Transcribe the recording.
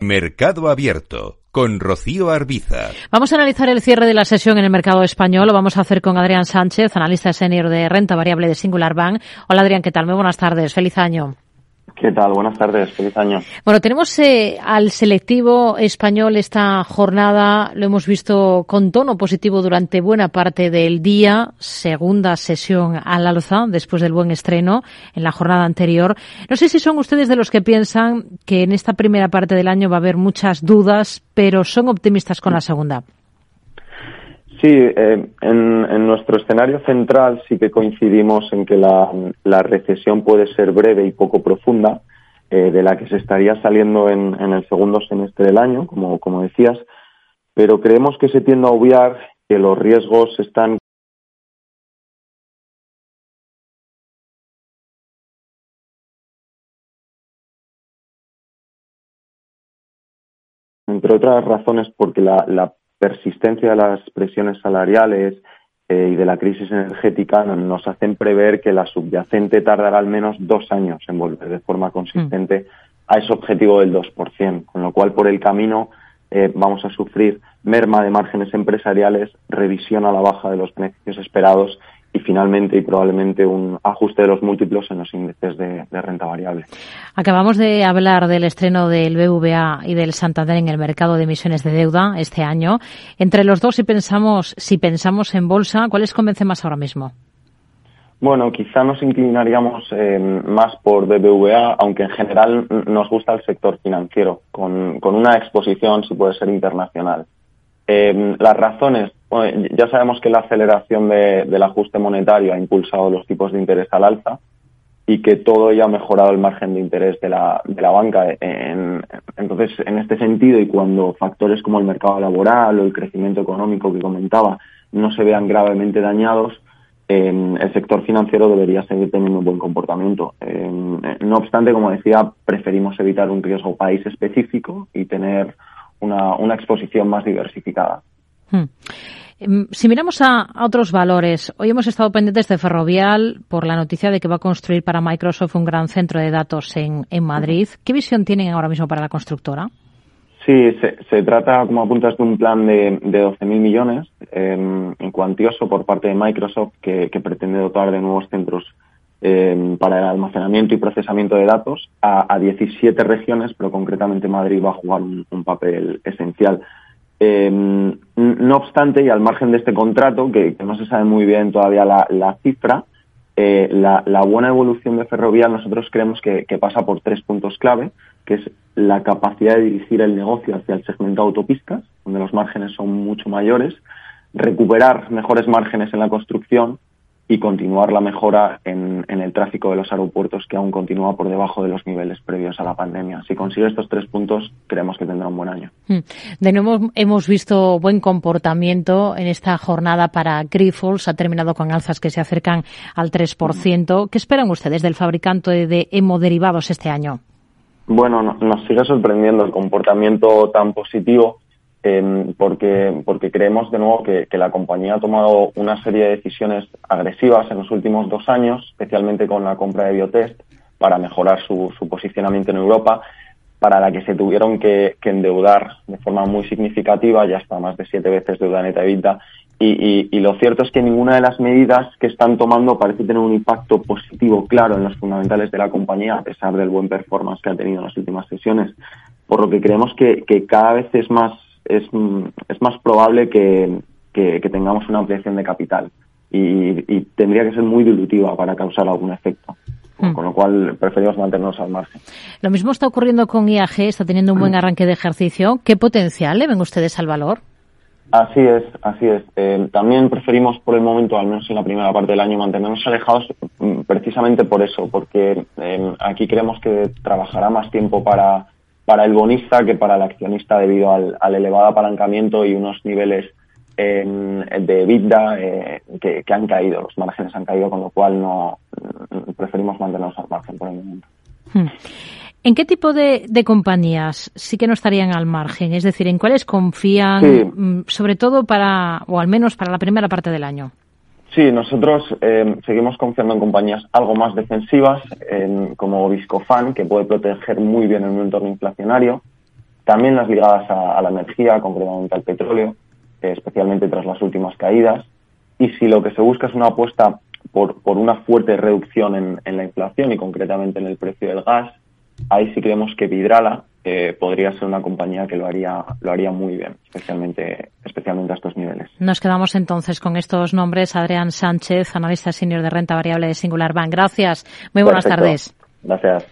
Mercado Abierto con Rocío Arbiza. Vamos a analizar el cierre de la sesión en el mercado español. Lo vamos a hacer con Adrián Sánchez, analista senior de renta variable de Singular Bank. Hola Adrián, ¿qué tal? Muy buenas tardes. Feliz año. ¿Qué tal? Buenas tardes, feliz año. Bueno, tenemos eh, al selectivo español esta jornada, lo hemos visto con tono positivo durante buena parte del día, segunda sesión al alza después del buen estreno en la jornada anterior. No sé si son ustedes de los que piensan que en esta primera parte del año va a haber muchas dudas, pero son optimistas con la segunda. Sí, eh, en, nuestro escenario central sí que coincidimos en que la, recesión puede ser breve y poco profunda, eh, de la que se estaría saliendo en, el segundo semestre del año, como, decías, pero creemos que se tiende a obviar que los riesgos están entre otras razones porque la, la persistencia de las presiones salariales eh, y de la crisis energética nos hacen prever que la subyacente tardará al menos dos años en volver de forma consistente a ese objetivo del 2%, con lo cual por el camino eh, vamos a sufrir merma de márgenes empresariales, revisión a la baja de los beneficios esperados finalmente y probablemente un ajuste de los múltiplos en los índices de, renta variable. Acabamos de hablar del estreno del BVA y del Santander en el mercado de emisiones de deuda este año. Entre los dos, si pensamos, si pensamos en bolsa, ¿cuáles convence más ahora mismo? Bueno, quizá nos inclinaríamos eh, más por BBVA, aunque en general nos gusta el sector financiero, con, con una exposición, si puede ser internacional. Eh, las razones, ya sabemos que la aceleración del ajuste monetario ha impulsado los tipos de interés al alza y que todo ello ha mejorado el margen de interés de la, de la banca. entonces, en este sentido, y cuando factores como el mercado laboral o el crecimiento económico que comentaba no se vean gravemente dañados, el sector financiero debería seguir teniendo un buen comportamiento. no obstante, como decía, preferimos evitar un riesgo país específico y tener una, una exposición más diversificada. Hmm. Em, si miramos a, otros valores, hoy hemos estado pendientes de Ferrovial por la noticia de que va a construir para Microsoft un gran centro de datos en, en Madrid. ¿Qué visión tienen ahora mismo para la constructora? Sí, se, trata, como apuntas, de un plan de, de 12.000 millones em, en cuantioso por parte de Microsoft que, que pretende dotar de nuevos centros eh, para el almacenamiento y procesamiento de datos a, 17 regiones, pero concretamente Madrid va a jugar un, papel esencial. Eh, no obstante, y al margen de este contrato, que, no se sabe muy bien todavía la, cifra, eh, la, buena evolución de Ferrovial nosotros creemos que, pasa por tres puntos clave, que es la capacidad de dirigir el negocio hacia el segmento de autopistas, donde los márgenes son mucho mayores, recuperar mejores márgenes en la construcción y continuar la mejora en, el tráfico de los aeropuertos que aún continúa por debajo de los niveles previos a la pandemia. Si consigue estos tres puntos, creemos que tendrá un buen año. Hmm. De nuevo, hemos visto buen comportamiento en esta jornada para Grifols. Ha terminado con alzas que se acercan al 3%. ¿Qué esperan ustedes del fabricante de hemoderivados este año? Bueno, nos sigue sorprendiendo el comportamiento tan positivo Em, porque, porque creemos de nuevo que, la compañía ha tomado una serie de decisiones agresivas en los últimos dos años, especialmente con la compra de Biotest, para mejorar su, posicionamiento en Europa, para la que se tuvieron que, endeudar de forma muy significativa, ya hasta más de siete veces deuda neta evita, y, y, lo cierto es que ninguna de las medidas que están tomando parece tener un impacto positivo claro en los fundamentales de la compañía, a pesar del buen performance que ha tenido en las últimas sesiones. Por lo que creemos que cada vez es más es, es más probable que, que, tengamos una ampliación de capital y, tendría que ser muy dilutiva para causar algún efecto. Hmm. Con lo cual preferimos mantenernos al margen. Lo mismo está ocurriendo con IAG, está teniendo un buen hmm. arranque de ejercicio. ¿Qué potencial le ven ustedes al valor? Así es, así es. Eh, también preferimos por el momento, al menos en la primera parte del año, mantenernos alejados mm, precisamente por eso, porque eh, aquí creemos que trabajará más tiempo para para el bonista que para el accionista debido al, elevado apalancamiento y unos niveles de vida eh, que, han caído, los márgenes han caído, con lo cual no preferimos mantenernos al margen por el momento. Hmm. ¿En qué tipo de, compañías sí que no estarían al margen? Es decir, ¿en cuáles confían, mm, sobre todo para, o al menos para la primera parte del año? Sí, nosotros eh, seguimos confiando en compañías algo más defensivas, como Viscofan, que puede proteger muy bien en un entorno inflacionario. también las ligadas a, la energía, concretamente al petróleo, especialmente tras las últimas caídas. Y si lo que se busca es una apuesta por, por una fuerte reducción en, en la inflación y concretamente en el precio del gas, ahí sí creemos que Vidrala eh, podría ser una compañía que lo haría lo haría muy bien, especialmente especialmente a estos niveles. Nos quedamos entonces con estos nombres. Adrián Sánchez, analista senior de renta variable de Singular Bank. Gracias. Muy buenas tardes. Gracias.